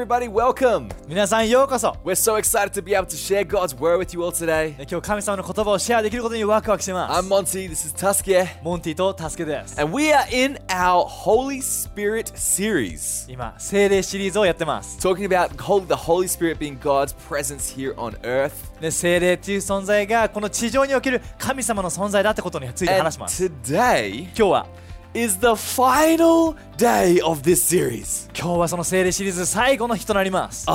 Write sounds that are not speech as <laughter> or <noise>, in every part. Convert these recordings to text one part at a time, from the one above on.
Everybody, welcome. 皆さんようこそ We're so excited to be able to share God's word with you all today. 今日神様の言葉をシェアできることにワクワクしてま I'm す Monty, this is Tuskia, モンティとタスケです and we are in our Holy Spirit series, 今精霊シリーズをやってます talking about Hol- the Holy Spirit being God's presence here on earth. で精霊っていう存在がこの地上における神様の存在だってことについて And 話します today 今日は is the final day of this series. 今日はその精霊シリーズ最後の日となります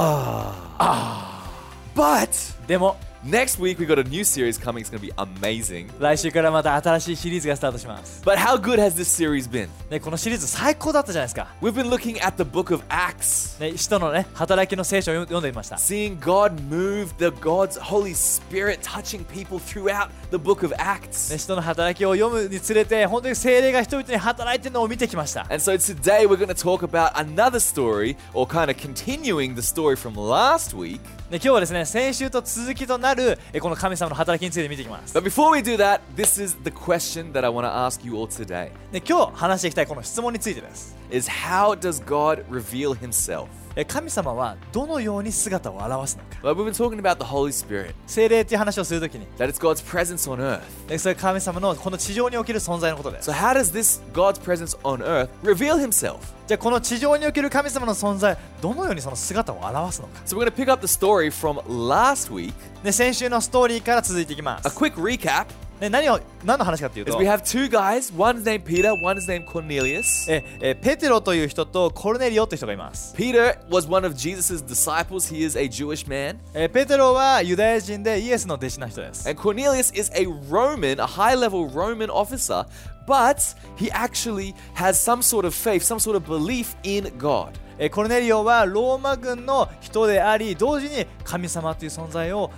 But でも next week, we got a new series coming. It's going to be amazing. 来週からまた新しいシリーズがスタートします But how good has this series been? でこのシリーズ最高だったじゃないですか We've been looking at the book of Acts. ね使徒のね働きの聖書を読読んでみました seeing God move the God's Holy Spirit touching people throughout the book of ね Acts. 使徒の働きを読むにつれて本当に精霊が人々に働いてるのを見てきました And so today we're going to talk about another story or kind of continuing the story from last week. で今日はですね先週と続きとな るえこの神様の働きについて見ていきます But before we do that, this is the question that I want to ask you all today で今日話していきたいこの質問についてです is how does God reveal himself? え神様はどのように姿を表すのか Well, we've been talking about the Holy Spirit, 精霊っていう話をするときに that it's God's presence on earth. でそれ神様のこの地上における存在のことです So how does this God's presence on earth reveal himself? じゃあこの地上における神様の存在どのようにその姿を表すのか So we're going to pick up the story from last week. で先週のストーリーから続いていきま A す quick recap で何を何の話かっていう is と we have two guys. One's named Peter, one is named Cornelius. ええペテロという人とコルネリオという人がいます Peter was one of Jesus' disciples. He is a Jewish man. えペテロはユダヤ人でイエスの弟子な人です And Cornelius is a Roman, a high level Roman officer, but he actually has some sort of faith, some sort of belief in God. コルネリオはローマ軍の人であり、同時に神様という存在を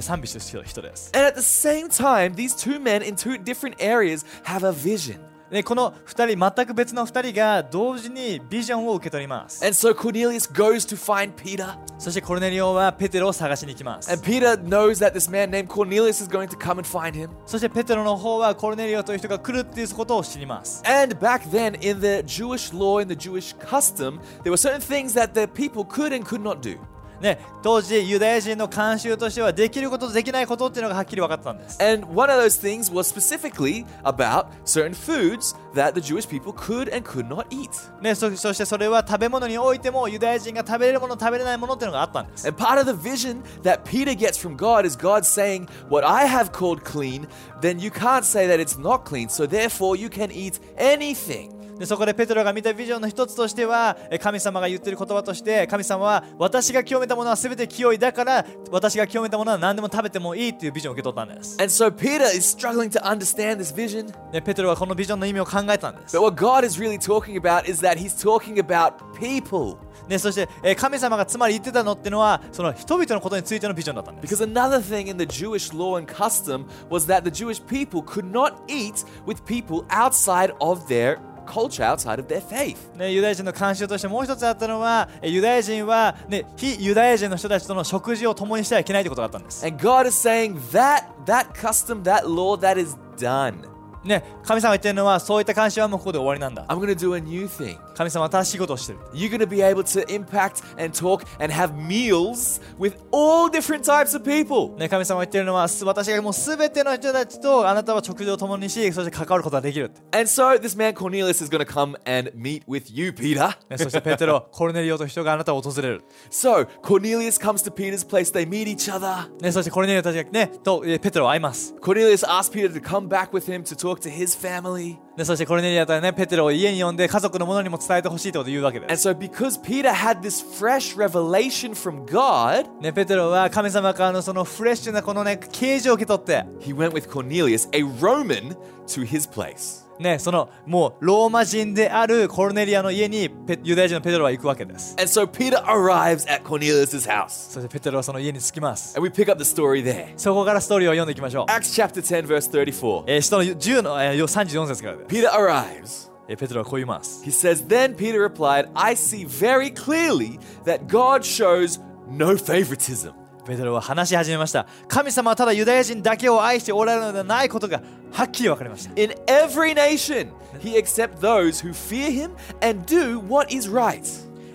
賛美している人です。And at the same time, these two men in two different areas have a vision. でこの2人全く別の2人が同時にビジョンを受け取ります And so Cornelius goes to find Peter. そしてコルネリオはペテロを探しに行きます And Peter knows that this man named Cornelius is going to come and find him. そしてペテロの方はコルネリオという人が来るっていうことを知ります And back then, in the Jewish law, in the Jewish custom, there were certain things that the people could and could not do. ね、当時ユダヤ人の慣習としてはできることとできないことっていうのがはっきり分かってたんです And one of those things was specifically about certain foods that the Jewish people could and could not eat. ね、そそしてそれは食べ物においてもユダヤ人が食べれるもの食べれないものっていうのがあったんです And part of the vision that Peter gets from God is God saying, What I have called clean, then you can't say that it's not clean, so therefore you can eat anything. でそこでペテロが見たビジョンの一つとしてはえ神様が言ってる言葉として神様は私が清めたものは全て清いだから私が清めたものは何でも食べてもいいっていうビジョンを受け取ったんです And so Peter is struggling to understand this vision. でペテロはこのビジョンの意味を考えたんです But what God is really talking about is that He's talking about people. でそしてえ神様がつまり言ってたのってのはその人々のことについてのビジョンだったんです Because another thing in the Jewish law and custom was that the Jewish people could not eat with people outside of their culture, outside of their faith. ね、ユダヤ人の慣習としてもう一つあったのはえユダヤ人は、ね、非ユダヤ人の人たちとの食事を共にしてはいけないということだったんです、And God is saying that that custom, that law, that is done. ね、神様が言ってるのはそういった慣習はもうここで終わりなんだ I'm going to do a new thing. 神様は新しいことをしてる You're going to be able to impact and talk and have meals with all different types of people. ね、神様が言ってるのはす私がもうすべての人たちとあなたは食事を共にしそして関わることができるって、 And so this man Cornelius is going to come and meet with you, Peter. ね、そしてペテロコルネリオという人があなたを訪れる、 So <laughs> Cornelius comes to Peter's place. They meet each other. ね、そしてコルネリオたちが、ね、とえペテロは会います Cornelius asks Peter to come back with him to talk to his family. でそしてコルネリアとはねペテロを家に呼んで家族の者にも伝えてほしいってことを言うわけで And す so because Peter had this fresh revelation from God, ね、ペテロは神様からのそのフレッシュなこのね啓示を受け取って、 <laughs> he went with Cornelius, a Roman, to his place. ね、そのもうローマ人であるコルネリアの家にペユダヤ人のペテロは行くわけです And so Peter arrives at Cornelius's house. そしてペテロはその家に着きます And we pick up the story there. そこからストーリーを読んでいきましょう Acts chapter 10, verse 34. えー、使徒の10の、えー、34節からで Peter arrives. えーペテロはこう言います He says, Then Peter replied, I see very clearly that God shows no favoritism. ペテロは話し始めました神様はただユダヤ人だけを愛しておられるのではないことが はっきり分かりました In every nation, he accepts those who fear him and do what is right.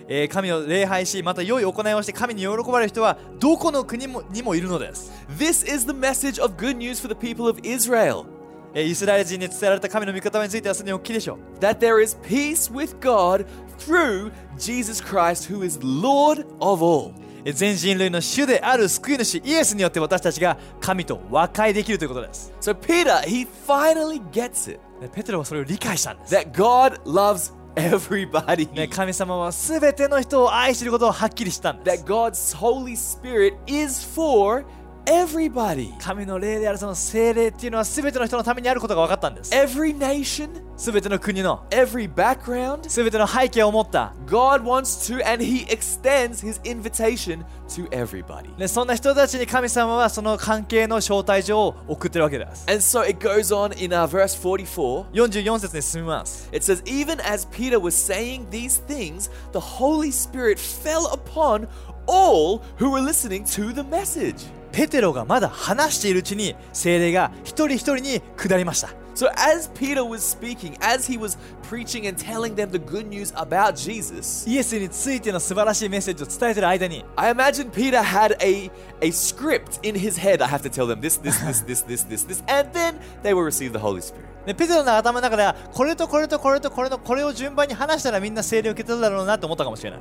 えー神を礼拝しまた良い行いをして神に喜ばれる人はどこの国もにもいるのです、 This is the message of good news for the people of Israel えーイスラエル人に伝えられた神の御言葉についてはすでにお聞きでしょう that there is peace with God through Jesus Christ, who is Lord of all. えー全人類の主である救い主イエスによって私たちが神と和解できるということです。So Peter, he finally gets it. でペテロはそれを理解したんです、that God loves everybody. ね、神様は全ての人を愛していることをはっきりしたんです。That God's Holy Spirit is for everybody. 神の霊であるその精霊っていうのは全ての人のためにあることが分かったんです Every nation, 全ての国の every background, 全ての背景を持った、 God wants to, and He extends His invitation to everybody. ね、そんな人たちに神様はその関係の招待状を送ってるわけです And so it goes on in uh, verse 44. 44節に進みます It says, Even as Peter was saying these things, the Holy Spirit fell upon all who were listening to the message. ペテロがまだ話しているうちに精霊が一人一人に下りました So, as Peter was speaking, as he was preaching and telling them the good news about Jesus, イエスについての素晴らしいメッセージを伝えている間に I imagine Peter had a, a script in his head. I have to tell them this, this, this, this, this, this, this, and then they will receive the Holy Spirit. ねペテロの頭の中ではこれとこれとこれとこれのこれを順番に話したらみんな精霊を受け取るだろうなと思ったかもしれない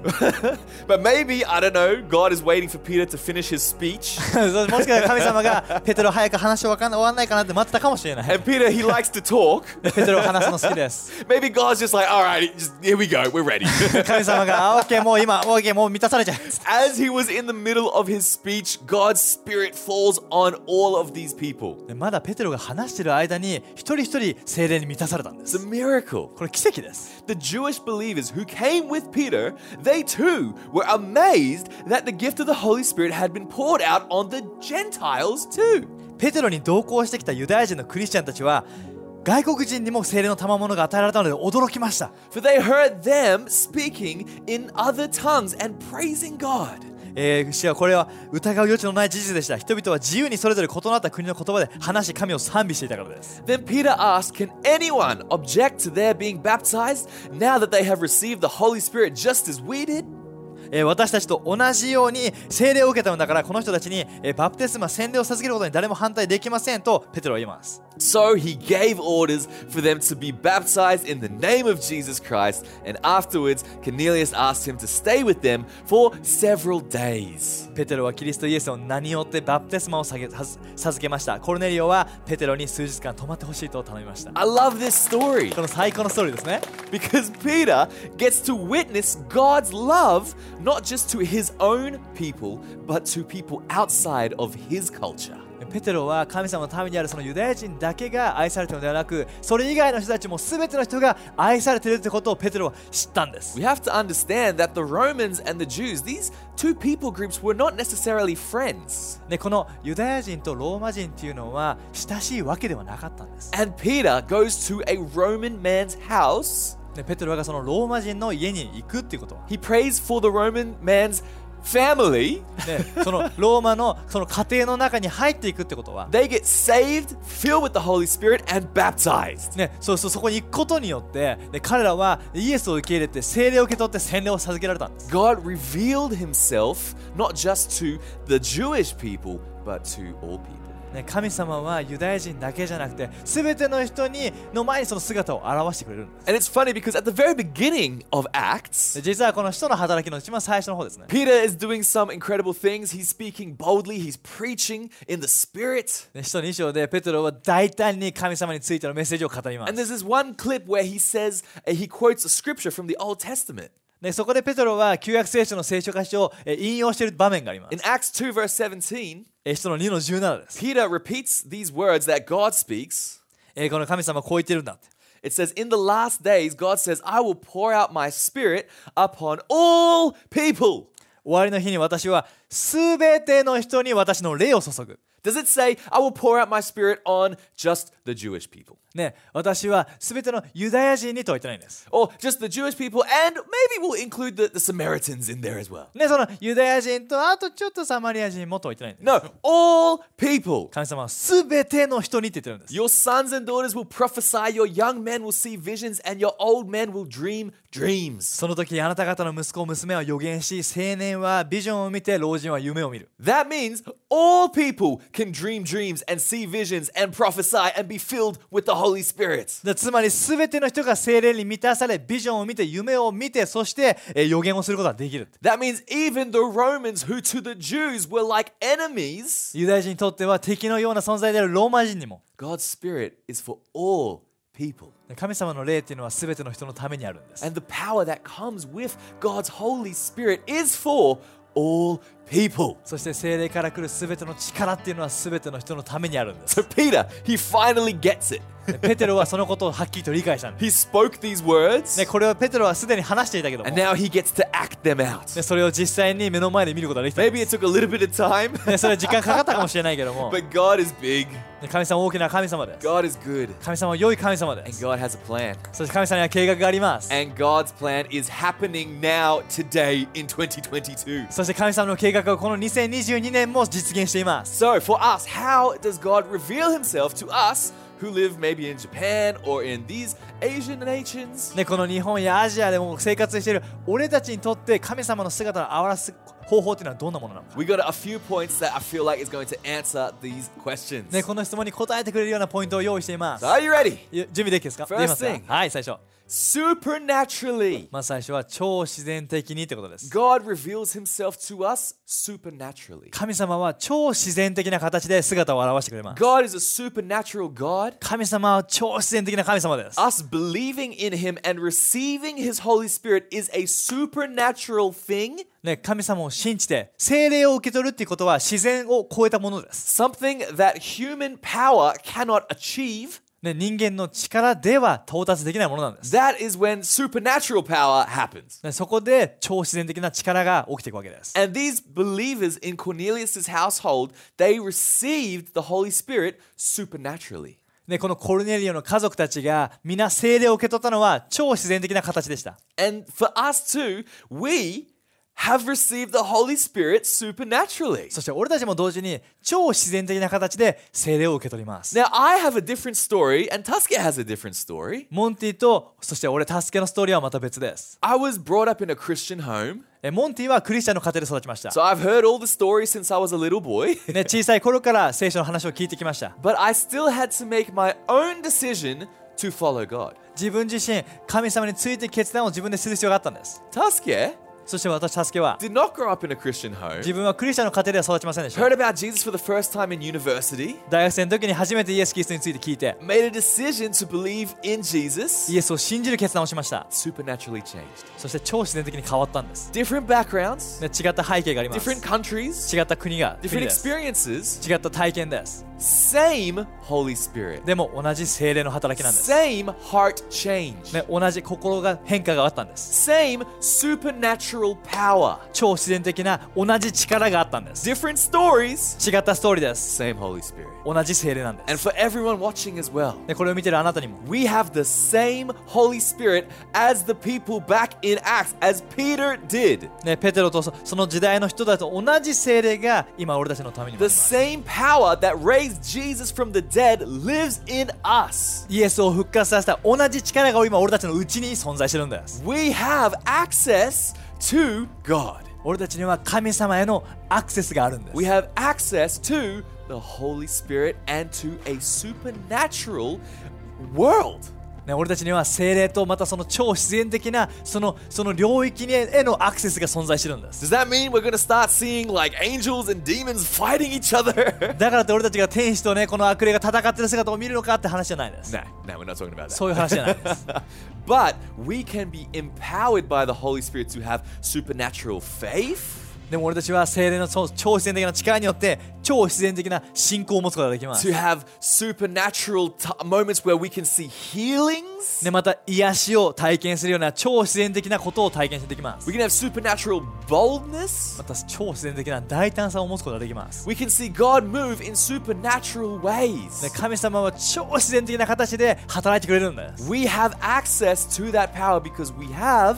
But maybe, I don't know, God is waiting for Peter to finish his speech. もしかしたら神様がペテロ早く話終わかん終わんないかなって待ってたかもしれない And Peter, he likes to talk. ペテロ話すの好きです Maybe God's just like, all right, just, here we go, we're ready. 神様があ OK もう今 OK もう満たされちゃう As he was in the middle of his speech, God's Spirit falls on all of these people. でまだペテロが話してる間に一人一人精霊に満たされたんで It's す a miracle. これ奇跡です The Jewish believers who came with Peter, they too were amazed that the gift of the Holy Spirit had been poured out on the Gentiles too. ペテロに同行してきたユダヤ人のクリスチャンたちは外国人にも精霊の賜物が与えられたので驚きました For they heard them speaking in other tongues and praising God. えー、主はこれは疑う余地のない事実でした人々は自由にそれぞれ異なった国の言葉で話し神を賛美していたからです Then Peter asked, Can anyone object to their being baptized now that they have received the Holy Spirit just as we did? えー私たちと同じように聖霊を受けたのだからこの人たちに、えーバプテスマ洗礼を授けることに誰も反対できませんとペテロは言います So he gave orders for them to be baptized in the name of Jesus Christ, and afterwards Cornelius asked him to stay with them for several days. ペテロはキリストイエスの名によってバプテスマを授けましたコルネリオはペテロに数日間泊まってほしいと頼みました I love this story この最高のストーリーですね because Peter gets to witness God's love not just to his own people, but to people outside of his culture. ペテロは神様の民であるそのユダヤ人だけが愛されているのではなくそれ以外の人たちも全ての人が愛されているということをペテロは知ったんです We have to understand that the Romans and the Jews, these two people groups, were not necessarily friends. ね、このユダヤ人とローマ人っていうのは親しいわけではなかったんです、 And Peter goes to a Roman man's house. ね、ペテロがそのローマ人の家に行くっていうことは、He prays for the Roman man's family. ね、そのローマのその家庭の中に入っていくってことは They get saved, filled with the Holy Spirit, and baptized. ね、そうそうそこに行くことによって、ね、彼らはイエスを受け入れて聖霊を受け取って洗礼を授けられたんです God revealed himself not just to the Jewish people, but to all people. ね、神様はユダヤ人だけじゃなくて全ての人にの前にその姿を表してくれるんです And it's funny because at the very beginning of Acts, で実はこの人の働きの一番最初の方ですね Peter is doing some incredible things. He's speaking boldly, he's preaching in the Spirit. ね使徒2章でペテロは大胆に神様についてのメッセージを語りま And す there's this one clip where he says, uh, he quotes a scripture from the Old Testament. ね、そこでペテロは旧約聖書の聖書箇所をえ引用している場面があります In Acts 2, verse 17, え使徒の2の17です、 Peter repeats these words that God speaks. えこの神様はこう言ってるんだって It says, In the last days, God says, I will pour out my spirit upon all people. 終わりの日に私は全ての人に私の霊を注ぐ Does it say, I will pour out my spirit on just the Jewish people? ね、私は全てのユダヤ人にとは言ってないんです。 or just the Jewish people, and maybe we'll include the, the Samaritans in there as well. ね、そのユダヤ人とあとちょっとサマリア人もとは言ってないんです。 No, all people. 神様は全ての人にって言ってるんです。 Your sons and daughters will prophesy, your young men will see visions, and your old men will dream dreams. その時あなた方の息子娘は予言し青年はビジョンを見て老人は夢を見る That means all people can dream dreams and see visions and prophesy and be filled with the Holy Spirit. でつまり全ての人が精霊に満たされビジョンを見て夢を見てそして、えー予言をすることができる That means even the Romans, who to the Jews were like enemies, ユダヤ人にとっては敵のような存在であるローマ人にも God's Spirit is for all people. 神様の霊っていうのは全ての人のためにあるんです And the power that comes with God's Holy Spirit is for all people. そして精霊から来る全ての力っていうのは全ての人のためにあるんです So Peter, he finally gets it. でペテロはそのことをはっきりと理解したんで He spoke these words す、ね、これをペテロはすでに話していたけども、and now he gets to act them out. ね、それを実際に目の前で見ることができたん Maybe で it took a little bit of time, す、ね、それは時間かかったかもしれないけども、ね but God is big. 神様は大きな神様です God is good. 神様は良い神様で And す God has a plan. そして神様には計画があります And God's plan is happening now, today, in 2022. そして神様の計画はこの2022年も実現しています So, for us, how does God reveal himself to us who live maybe in Japan or in these Asian nations? ね、この日本やアジアでも生活している俺たちにとって神様の姿を表す方法っていうのはどんなものなのか、We got a few points that I feel like is going to answer these questions. ね、この質問に答えてくれるようなポイントを用意しています So, are you ready? い準備できですか First thing. はい最初 Supernaturally. まず最初は超自然的にってことです God reveals himself to us supernaturally. 神様は超自然的な形で姿を現してくれます God is a supernatural God. 神様は超自然的な神様です Us believing in him and receiving his Holy Spirit is a supernatural thing, ね、神様を信じて精霊を受け取るっていうことは自然を超えたものです、something that human power cannot achieve. ね、人間の力では到達できないものなんです、That is when supernatural power happens. ね、そこで超自然的な力が起きていくわけです And these believers in Cornelius's household, they received the Holy Spirit supernaturally. ね、このコルネリオの家族たちが皆精霊を受け取ったのは超自然的な形でした。And for us too, we have received the Holy Spirit supernaturally. そして俺たちも同時に超自然的な形で精霊を受け取ります。 Now, I have a different story, and Tusker has a different story. モンティとそして俺助けのストーリーはまた別です。 I was brought up in a Christian home, えモンティはクリスチャンの家庭で育ちました。 so I've heard all the stories since I was a little boy. <laughs> ね、小さい頃から聖書の話を聞いてきました。 but I still had to make my own decision to follow God. 自分自身、神様について決断を自分でする必要があったんです。 Tusker そして私、助けは did not grow up in a Christian home. 自分はクリスチャンの家庭では育ちませんでした Heard。about Jesus for the first time in university. 大学生の時に初めてイエス・キリストについて聞いて、Made a decision to believe in Jesus. イエスを信じる決断をしました。Supernaturally changed. そして超自然的に変わったんです。Different backgrounds, ね、違った背景があります。different countries, 違った国が国 different experiences. 違った体験です Same Holy Spirit. でも同じ精霊の働きなんです、Same heart change. ね、同じ心が変化があったんです Same supernatural power. 超自然的な同じ力があったんです Different stories. 違ったストーリーです Same Holy Spirit. 同じ精霊なんで And す for everyone watching as well. でこれを見てるあなたにも We have the same Holy Spirit as the people back in Acts, as Peter did. ね、ペテロとそその時代の人たちと同じ精霊が今俺たちのためにもあり The ます same power that raised Jesus from the dead lives in us. イエスを復活させた同じ力が今俺たちのうちに存在してるんです We have access to God. 俺たちには神様へのアクセスがあるんです We have access to the Holy Spirit and to a supernatural world. ね、俺たちには精霊とまたその超自然的なそのその領域にへのアクセスが存在してるんです Does that mean we're to start seeing like angels and demons fighting each other? だからって俺たちが天使とねこの悪霊が戦ってる姿を見るのかって話じゃないです nah, nah, we're not talking about that. そういう話じゃないです but we can be empowered by the Holy Spirit to have supernatural faith. でも俺たちは精霊のそう超自然的な力によって超自然的な信仰を持つことができます to。have supernatural moments where we can see healings. でまた癒しを体験するような超自然的なことを体験してできます We can have supernatural boldness. また超自然的な大胆さを持つことができます We can see God move in supernatural で ways. 神様は超自然的な形で働いてくれるんです We have access to that power because we have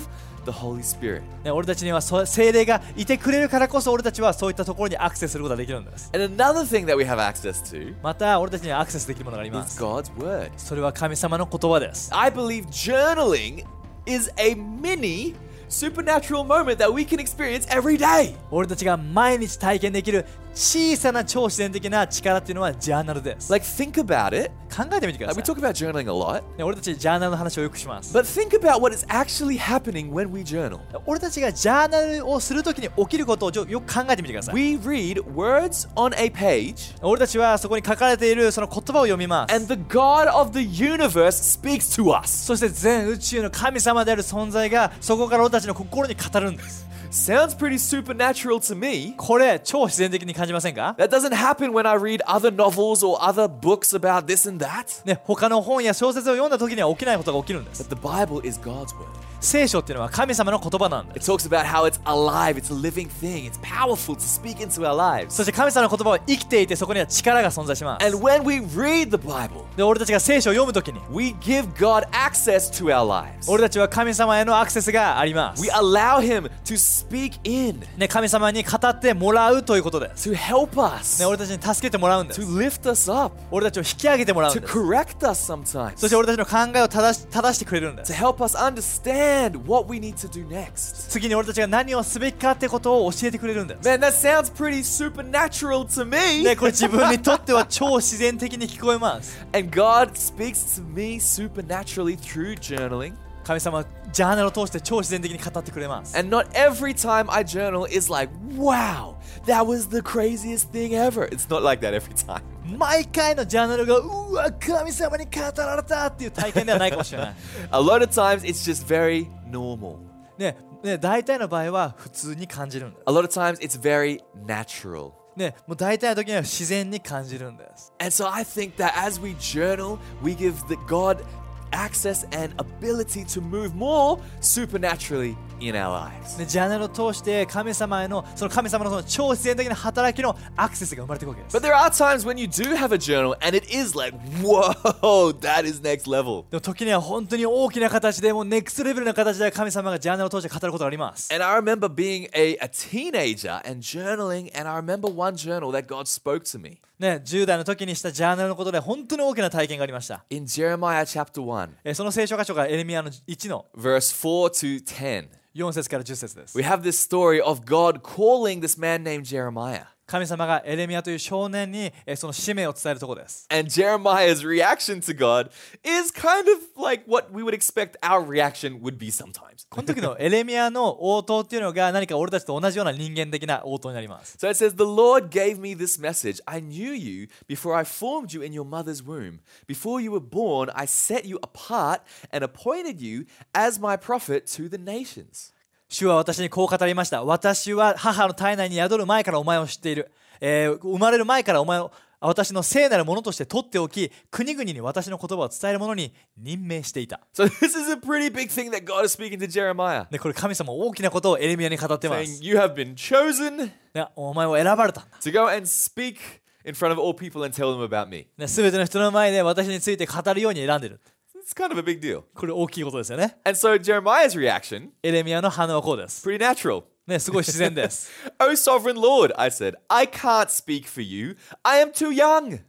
the Holy Spirit. ね俺たちにはそ精霊がいてくれるからこそ俺たちはそういったところにアクセスすることができるんです And another thing that we have access to また俺たちにはアクセスできるものがありま is す God's Word. それは神様の言葉です I believe journaling is a mini supernatural moment that we can experience every day. 俺たちが毎日体験できる小さな超自然的な力っていうのはジャーナルです。Like, think about it. 考えてみてくださ we い。talk about journaling a lot, ね俺たちジャーナルの話をよくします。but think about what is actually happening when we journal. 俺たちがジャーナルをするときに起きることをよく考えてみてください。We read words on a page, 俺たちはそこに書かれているその言葉を読みます。and the God of the universe speaks to us. そして全宇宙の神様である存在がそこから俺たちの心に語るんです。Sounds pretty supernatural to me. これ超自然的に感じませんか That doesn't happen when I read other novels or other books about this and that. ね、他の本や小説を読んだ時には起きないことが起きるんです But the Bible is God's word. 聖書っていうのは神様の言葉なんで It す talks about how it's alive, it's a living thing, it's powerful to speak into our lives. そして神様の言葉は生きていてそこには力が存在します And when we read the Bible, で俺たちが聖書を読むときに we give God access to our lives. 俺たちは神様へのアクセスがあります We allow Him to speak in, ね、神様に語ってもらうということです、to help us, ね、俺たちに助けてもらうんで to す lift us up, 俺たちを引き上げてもらうん to です correct us sometimes, そして俺たちの考えを正し正してくれるんで to す help us understand what we need to do next. 次に俺たちが何をすべきかってことを教えてくれるんです Man, that sounds pretty supernatural to me. ね、これ自分にとっては超自然的に聞こえます And God speaks to me supernaturally through journaling. 神様はジャーナルを通して超自然的に語ってくれます And not every time I journal is like, wow, that was the craziest thing ever. It's not like that every time. <laughs> 毎回のジャーナルがうわ神様に語られたっていう体験ではないかもしれない A <laughs> lot of times it's just very normal. ねね大体の場合は普通に感じるんです A lot of times it's very natural. ねもう大体の時には自然に感じるんです And so I think that as we journal, we give the God access and ability to move more supernaturally in our lives. ね、ジャーナルを通して神様へのその神様のその超自然的な働きのアクセスが生まれていくわけです But there are times when you do have a journal and it is like, whoa, <laughs> that is next level. でも時には本当に大きな形でもうネクストレベルな形で神様がジャーナルを通して語ることがあります And I remember being a, a teenager and journaling, and I remember one journal that God spoke to me. ね10代の時にしたジャーナルのことで本当に大きな体験がありました In Jeremiah chapter 1, えーその聖書箇所がエレミアの1の verse 4 to 10, 4節から10節です we have this story of God calling this man named Jeremiah. 神様がエレミアという少年にえーその使命を伝えるところです And Jeremiah's reaction to God is kind of like what we would expect our reaction would be sometimes. <laughs> この時のエレミアの応答っていうのが何か俺たちと同じような人間的な応答になります So it says, The Lord gave me this message. I knew you before I formed you in your mother's womb. Before you were born, I set you apart and appointed you as my prophet to the nations. 主は私にこう語りました。私は母の体内に宿る前からお前を知っている。えー生まれる前からお前を私の聖なるものとして取っておき、国々に私の言葉を伝える者に任命していた。So this is a pretty big thing that God is speaking to Jeremiah. で、これ神様大きなことをエレミアに語ってま Saying, す。You have been chosen ねお前を選ばれたんだ。to go and speak in front of all people and tell them about me. ね、全ての人の前で私について語るように選んでる。It's kind of a big deal. これ大きいことですよね。And so Jeremiah's reaction, エレミアの反応はこうです。pretty natural. ね、すごい自然です。Oh, sovereign Lord, I said, I can't speak for you. I am too young.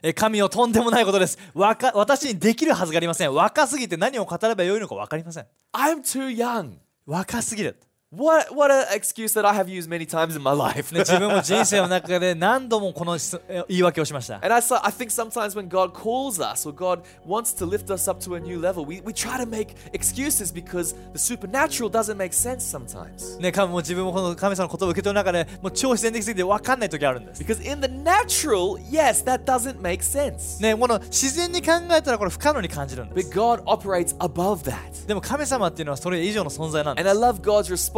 え神よとんでもないことです。わか私にできるはずがありません。若すぎて何を語ればよいのか分かりません。I'm too young. 若すぎる。What what an excuse that I have used many times in my life. <laughs> ね、自分も人生の中で何度もこのしえ言い訳をしました。 And I, saw, I think sometimes when God calls us or God wants to lift us up to a new level, we, we try to make excuses because the supernatural doesn't make sense sometimes. ね、神も自分もこの神様の言葉を受け取る中でもう超自然的すぎて分かんない時あるんです。 Because in the natural, yes, that doesn't make sense. ね、この自然に考えたらこれ不可能に感じるんで But す。 God operates above that. でも神様っていうのはそれ以上の存在なんで And I love God's response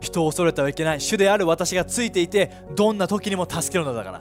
人を恐れてはいけない。主である私がついていて、どんな時にも助けるのだから。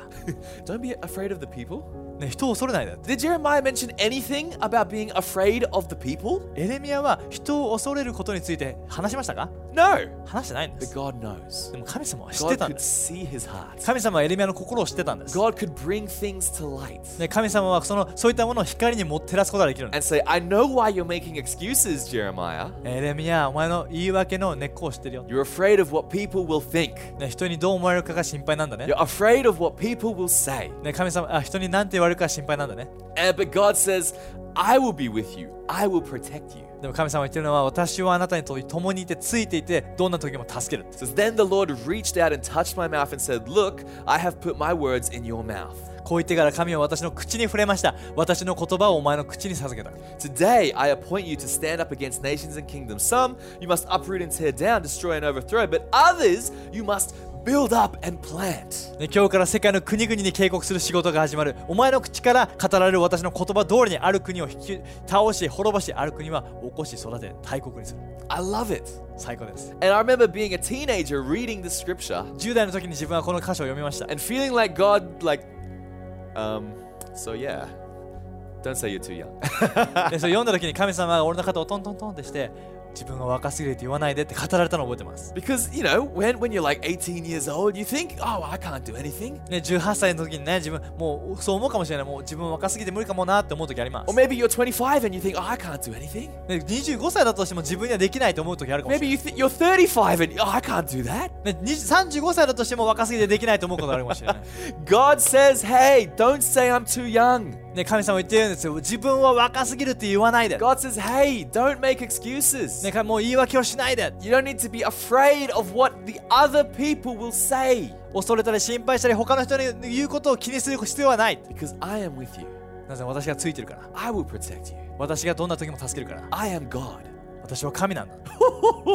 Don't be afraid of the people. ね、人を恐れないで。Did Jeremiah mention anything about being afraid of the people? エレミアは人を恐れることについて話しましたか No. 話してないんで But す。God knows. でも神様は知って God たん could です。see his heart. 神様はエレミアの心を知ってたんです。God could bring things to light ね、神様はそのそういったものを光にも照らすことができるんで and say, I know why you're making excuses, Jeremiah. す。エレミア、お前の言い訳の根っこを知ってるよ。You're afraid of what people will think. ね、人にどう思われるかが心配なんだね You're。afraid of what people will say. ね、神様あ人に何て言われるか心配なんだね。 And, but God says, I will be with you. I will protect you. でも神様が言ってるのは私はあなたにと共にいてついていてどんな時も助ける。 It says, Then the Lord reached out and touched my mouth and said, Look, I have put my words in your mouth. こう言ってから神は私の口に触れました。私の言葉をお前の口に授けた。Today I appoint you to stand up against nations and kingdoms. Some you must uproot and tear down, destroy and overthrow, but others you must build up and plant. ね、今日から世界の国々に警告する仕事が始まる。お前の口から語られる私の言葉通りにある国を引き倒し、滅ぼし、ある国は起こし、育て、大国にする。I love it. 最高です。And I remember being a teenager reading the scripture 10代の時に自分はこの箇所を読みました。and feeling like God, like, um, so yeah, don't say you're too young. でそれ読んだ時に神様が俺の肩をトントントンってして自分が若すぎるって言わないでって語られたのを覚えてます。Because, you know, when, when you're like 18 years old, you think, oh, I can't do anything. ね、18歳の時にね、自分、もうそう思うかもしれない。もう自分若すぎて無理かもなって思う時あります Or。maybe you're 25 and you think, oh, I can't do anything. ね、25歳だとしても自分にはできないと思う時あるかもしれ Maybe ない。you th- you're 35 and, oh, I can't do that. ね、20 35歳だとしても若すぎてできないと思うことあるかもしれない。God says, hey, don't say I'm too young. ね、神様言ってるんですよ。自分は若すぎるって言わないで。God says, hey, don't make excuses. ね、もう言い訳をしないで。You don't need to be afraid of what the other people will say 恐れたり心配したり他の人に言うことを気にする必要はない。because I am with you. なぜ私がついてるから。I will protect you. 私がどんな時も助けるから。I am God. 私は神なんだ。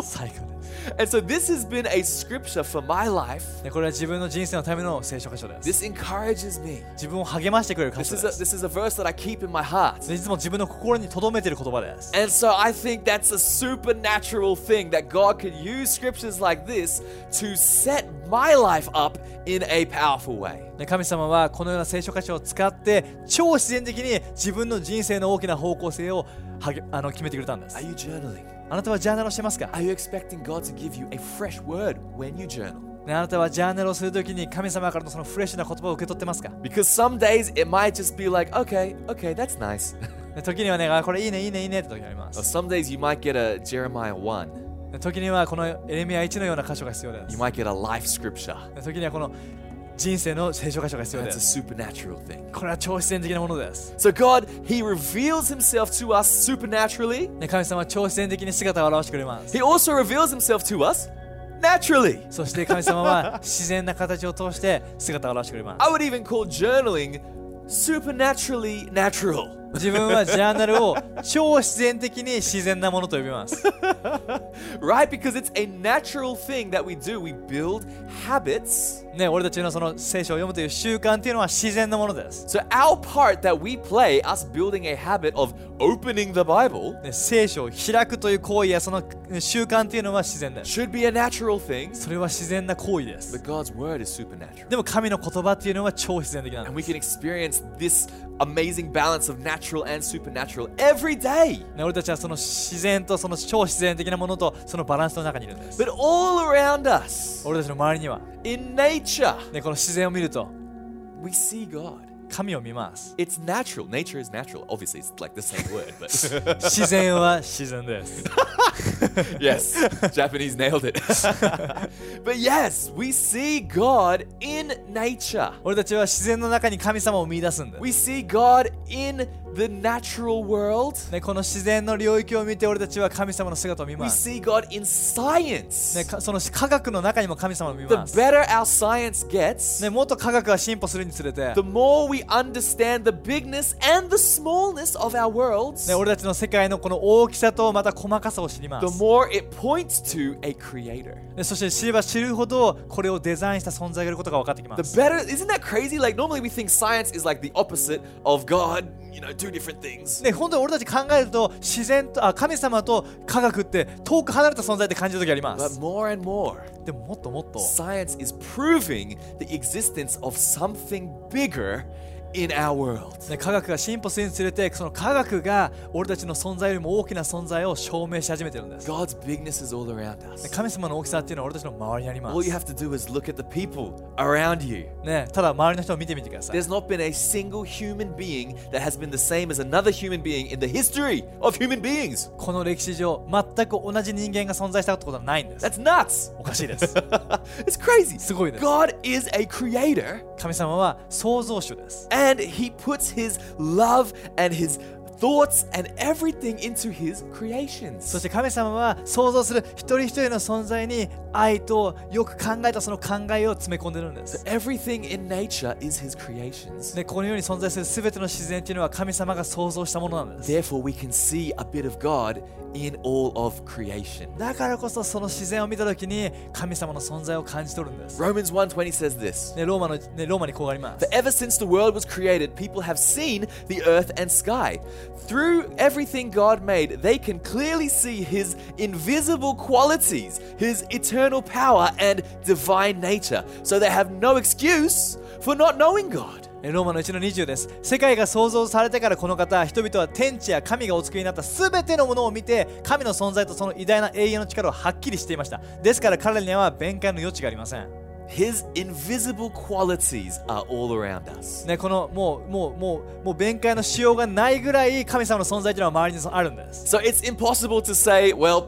最高です。 And so <laughs> this has been a scripture for my life. ね、これは自分の人生のための聖書箇所です。 This encourages me. 自分を励ましてくれる箇 This 所 is a, です。 this is a verse that I keep in my heart. でいつも自分の心に留めている言葉です。 And so I think that's a supernatural thing that God could use scriptures like this to set my life up in a powerful way. 神様はこのような聖書箇所を使って超自然的に自分の人生の大きな方向性をはげあの決めてくれたんです。あなたはジャーナルをしてますか？あなたはジャーナルをするときに神様からのそのフレッシュな言葉を受け取ってますか？Because some days it might just be like, <laughs> 時にはね、これいいね、いいね、いいねってます。Or、some はこのエレミア1のよす。時にはこの人生の聖書箇所が必要で That's a す。 supernatural thing. これは超自然的なものです。 So God, He reveals Himself to us supernaturally. ね、神様は超自然的に姿を現してくれます。 He also reveals Himself to us naturally. そして神様は自然な形を通して姿を現してくれます。 I would even call journaling supernaturally natural. 自分はジャーナルを超自然的に自然なものと呼びます。Right? Because it's a natural thing that we do. We build habits. ね、俺たちのその聖書を読むという習慣っていうのは自然なものです。So, our part that we play, us building a habit of opening the Bible, ね、聖書を開くという行為やその習慣っていうのは自然です。should be a natural thing. それは自然な行為です。But God's word is supernatural. でも神の言葉っていうのは超自然的なん And で we す。can experience this amazing balance of natural and supernatural every day. ね、俺たちはその自然とその超自然的なものとそのバランスの中にいるんです。But all around us, 俺たちの周りには、in nature, ね、この自然を見ると we see God. 神を見ます。It's natural. Nature is natural. Obviously, it's like the same word, but 自然は自然です。yes, Japanese nailed it. but yes, we see God in nature. 俺たちは自然の中に神様を見出すんです。We see God in the natural world, ね、この自然の領域を見て俺たちは神様の姿を見 we ます、see God in science. ね、かその科学の中にも神様を見 The ます better our science gets, ね、もっと科学が進歩するにつれて、the more we understand the bigness and the smallness of our worlds, ね、俺たちの世界のこの大きさとまた細かさを知りま the す、more it points to a creator. ね、そして知れば知るほどこれをデザインした存在がいることが分かってきま The す better, isn't that crazy? Like, normally we think science is like the opposite of God, you know, two different things. ね、本当に俺たち考えると自然とあ神様と科学って遠く離れた存在って感じる時ありま But す more and more, でももっともっと science is proving the existence of something bigger in our world. ね、科学が進歩するにつれてその科学が俺たちの存在よりも大きな存在を証明し始めてるんです、ね God's bigness is all around us. 神様の大きさっていうのは俺たちの周りにありま All you す、have to do is look at the people around you. ね、ただ周りの人を見てみてください There's not been a single human being that has been the same as another human being in the history of human beings. この歴史上全く同じ人間が存在したことはないんです That's nuts. おかしいです it's crazy. すごいです God is a creator 神様は創造主です and he puts his love and his thoughts and everything into his そ creations. して神様は創造する一人一人の存在に愛とよく考えたその考えを詰め込んでるんです。 Everything in nature is his creations. でこの世に存在する全ての自然っていうのは神様が創造したものなんです。 Therefore, we can see a bit of God in all of creation. だからこそその自然を見た時に神様の存在を感じ取るんです。 Romans 1:20 says this. ね、ローマの、ね、ローマにこうあります For。ever since the world was created, people have seen the earth and sky. Through everything God made, they can clearly see His invisible qualities, His eternal power, and divine nature. So they have no excuse for not knowing God. ローマの1の20です。世界が創造されてからこの方、人々は天地や神がお作りになった全てのものを見て、神の存在とその偉大な永遠の力をはっきりしていました。ですから彼らには弁解の余地がありません。His invisible qualities are all around us. ね、このもうもうもうもう弁解のしようがないぐらい神様の存在というのは周りにあるんです。So it's impossible to say, well,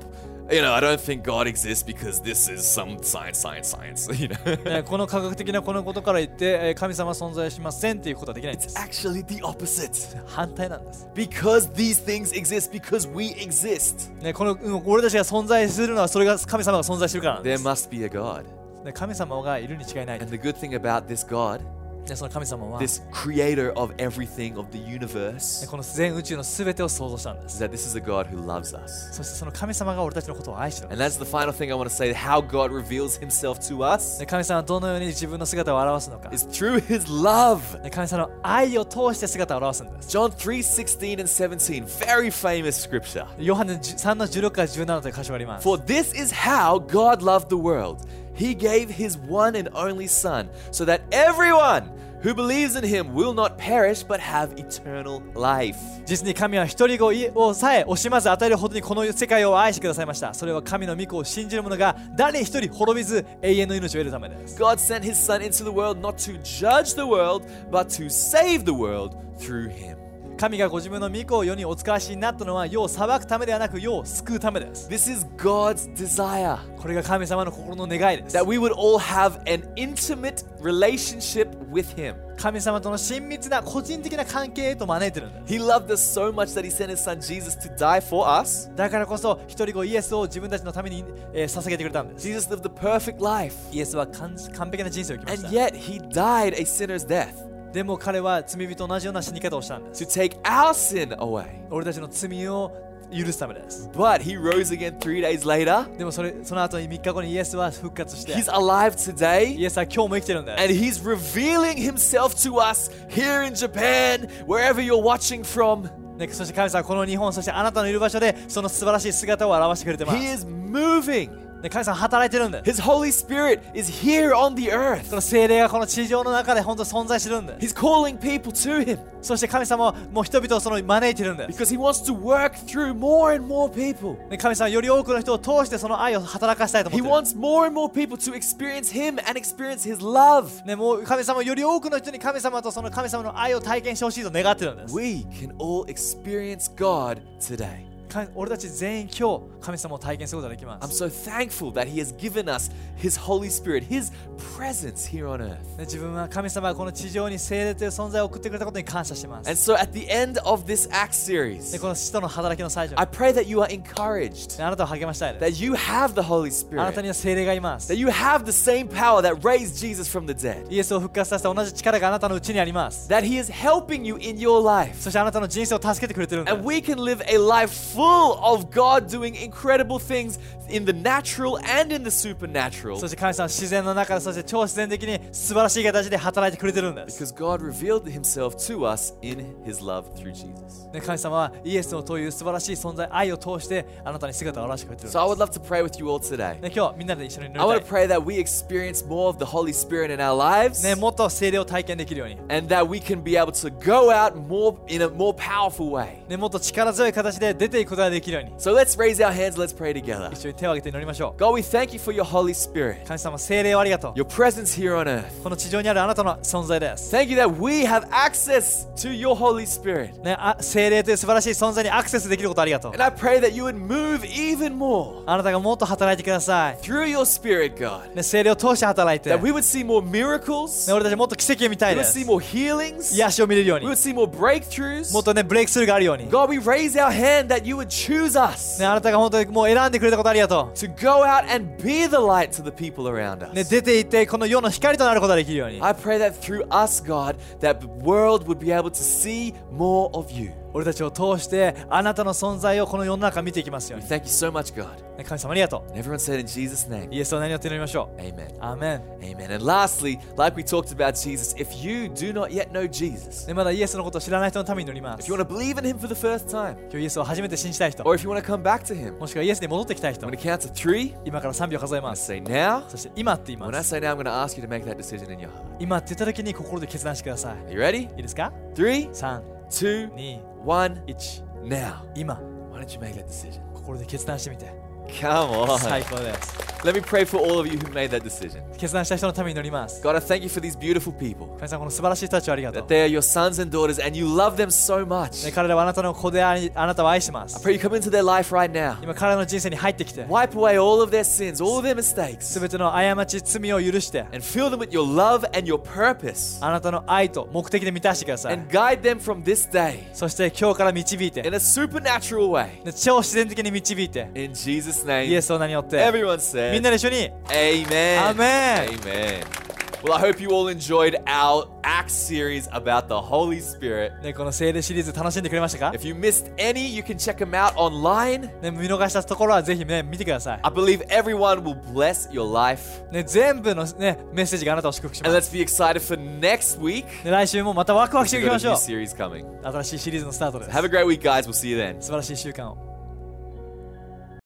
you know, I don't think God exists because this is some science, science, science. You know, ね、この科学的なこのことから言って、えー神様は存在しませんっていうことはできないんで it's す。actually the opposite. 反対なんです。Because these things exist, because we exist, ね、このうん俺たちが存在するのはそれが神様が存在してるからなんで there す。must be a God. ね、神様がいるに違いない。 And the good thing about this God, ね、その神様は、ね、 this creator of everything of the universe, この全宇宙の全てを創造したんで is す。 that this is a God who loves us. そしてその神様が俺たちのことを愛してるん And で that's the final thing I want to say how God reveals himself to us す。ね、神様はどのように自分の姿を表すのか。 is through his love. ね、神様の愛を通して姿を表すんです。 John 3 16 and 17, very famous scripture. ヨハネ3の16から17という箇所があります。 For this is how God loved the world. He gave his one and only Son, so that everyone who believes in him will not perish but have eternal life. 実に神は一人子をさえ惜しまず与えるほどにこの世界を愛してくださいました。それは神の御子を信じる者が誰一人滅びず永遠の命を得るためです。 God sent his Son into the world not to judge the world, but to save the world through him. 神がご自分の御子を世にお使わしになったのは世を裁くためではなく世を救うためです。This is God's desire これが神様の心の願いです that。we would all have an intimate relationship with him. 神様との親密な個人的な関係へと招いてるんです。He loved us so much that he sent his son Jesus to die for us. だからこそ一人子イエスを自分たちのために、えー捧げてくれたんです。Jesus lived the perfect life. イエスは完完璧な人生を生きま And した yet he died a sinner's death でも彼は罪人と同じような死に方をしたんです to take our sin away. 俺たちの罪を許すためです But he rose again three days later. でもそれその後に3日後にイエスは復活して He's alive today. イエスは今日も生きてるんだよ And he's revealing himself to us here in Japan, wherever you're watching from. ね、そして神様はこの日本そしてあなたのいる場所でその素晴らしい姿を表してくれてます He is moving. ね、神様は働いてるんだよ His Holy Spirit is here on the earth. その精霊がこの地上の中で本当に存在してるんだよ He's calling people to him そして神様はもう人々をその招いてるんだよ because he wants to work through more and more people. ね神様はより多くの人を通してその愛を働かしたいと思 He ってる wants more and more people to experience him and experience his love. ね、もう神様はより多くの人に神様とその神様の愛を体験してほしいと願ってるんです We can all experience God today. か俺たち全員今日神様を体験することができま I'm す so thankful that He has given us His Holy Spirit, His presence here on earth. で自分は神様がこの地上に聖霊という存在を送ってくれたことに感謝してま And す so at the end of this Acts で series, この使徒の働きの最初 I pray that you are encouraged, あなたを励ましたいです that you have the Holy あなた Spirit, には聖霊がいます that you have the same power that raised Jesus from the dead, イエスを復活させた同じ力があなたのうちにあります that He is helping you in your life. そしてあなたの人生を助けてくれてるんです And we can live a life full of God doing incredible things in the natural and in the supernatural そして神様は自然の中でそして超自然的に素晴らしい形で働いてくれてるんです because God revealed Himself to us in His love through Jesus. ね神様はイエスのという素晴らしい存在愛を通してあなたに姿を現してくれてるん So I would で love to pray with you all today. す、ね、今日みんなで一緒に祈 I り want た to pray that we experience more of the Holy Spirit in our lives い、ね、もっと聖霊を体験できるように、 and that we can be able to go out more in a more powerful way. ね、もっと力強い形で出て いくことができるように So let's raise our hands, let's pray together. 一緒に手を挙げて祈りましょ God, we thank you for your Holy Spirit, う神様聖霊をありがとう your presence here on earth. この地上にあるあなたの存在です Thank you that we have access to your Holy Spirit. ね、あ聖霊という素晴らしい存在にアクセスできることありがとう And I pray that you would move even more あなたがもっと働いてください、 through your Spirit, God. ね、聖霊を通して働いて、 That ね、 we would see more miracles, 俺たちもっと奇跡を見た we い would です see more healings, 癒しを見れるよう we に would see more breakthroughs. もっとねブレイクスルーがあるように、ね、 God, we raise our hand that you would choose us あなたが本当にもう選んでくれたことありがと to go out and be the light to the people around う、ね、 us. 出て行ってこの世の光となることができるように I pray that through us, God, that the world would be able to see more of you. 俺たちを通してあなたの存在をこの世の中見ていきますように、thank you so much, God. ね、神様ありがと And everyone said in Jesus' name, うイエスを何をって祈りましょう Amen. アーメン Amen. And lastly, like we talked about Jesus, if you do not yet know Jesus, ね、まだイエスのことを知らない人のために祈りま if す you want to believe in Him for the first time, 今日イエスを初めて信じたい人 or if you want to come back to Him, もしくはイエスに戻ってきたい人 I'm going to count to three. 今から3秒数えます say now. そして今って言い When ま I す say now, I'm going to ask you to make that decision in your heart. 今って言った時に心で決断してください Are you ready? いいですか Three, 3 two, 2 one. 1 Now. 今 Why don't you make that decision? 心で決断してみて Come on. 最高です Let me pray for all of you who made that decision. 決断した人のために祈ります God, I thank you for these beautiful people. 神様この素晴らしい人たちをありがとう That they are your sons and daughters and you love them so much. ね彼らはあなたの子であなたを愛してま I す pray you come into their life right now. 今彼らの人生に入ってきて Wipe away all of their sins, all of their mistakes, すべての過ち罪を許して and fill them with your love and your purpose. あなたの愛と目的で満たしてください And guide them from this day そして今日から導いて in a supernatural way. ね超自然的に導いて In Jesus' イ name. エスの名によって Everyone みん said, なで一緒に Amen. Amen. Amen. Well, I hope you all enjoyed our Acts series about the Holy Spirit. ねこの聖霊シリーズ楽しんでくれましたか If you missed any, you can check them out online. ね見逃したところはぜひね見てください I believe everyone will bless your life. ね全部のねメッセージがあなたを祝福しま And す let's be excited for next week. ね来週もまたワクワクしてい We've き got ま a しょ new う series coming. 新しいシリーズのスタートです Have a great week, guys. We'll see you then. 素晴らしい週間を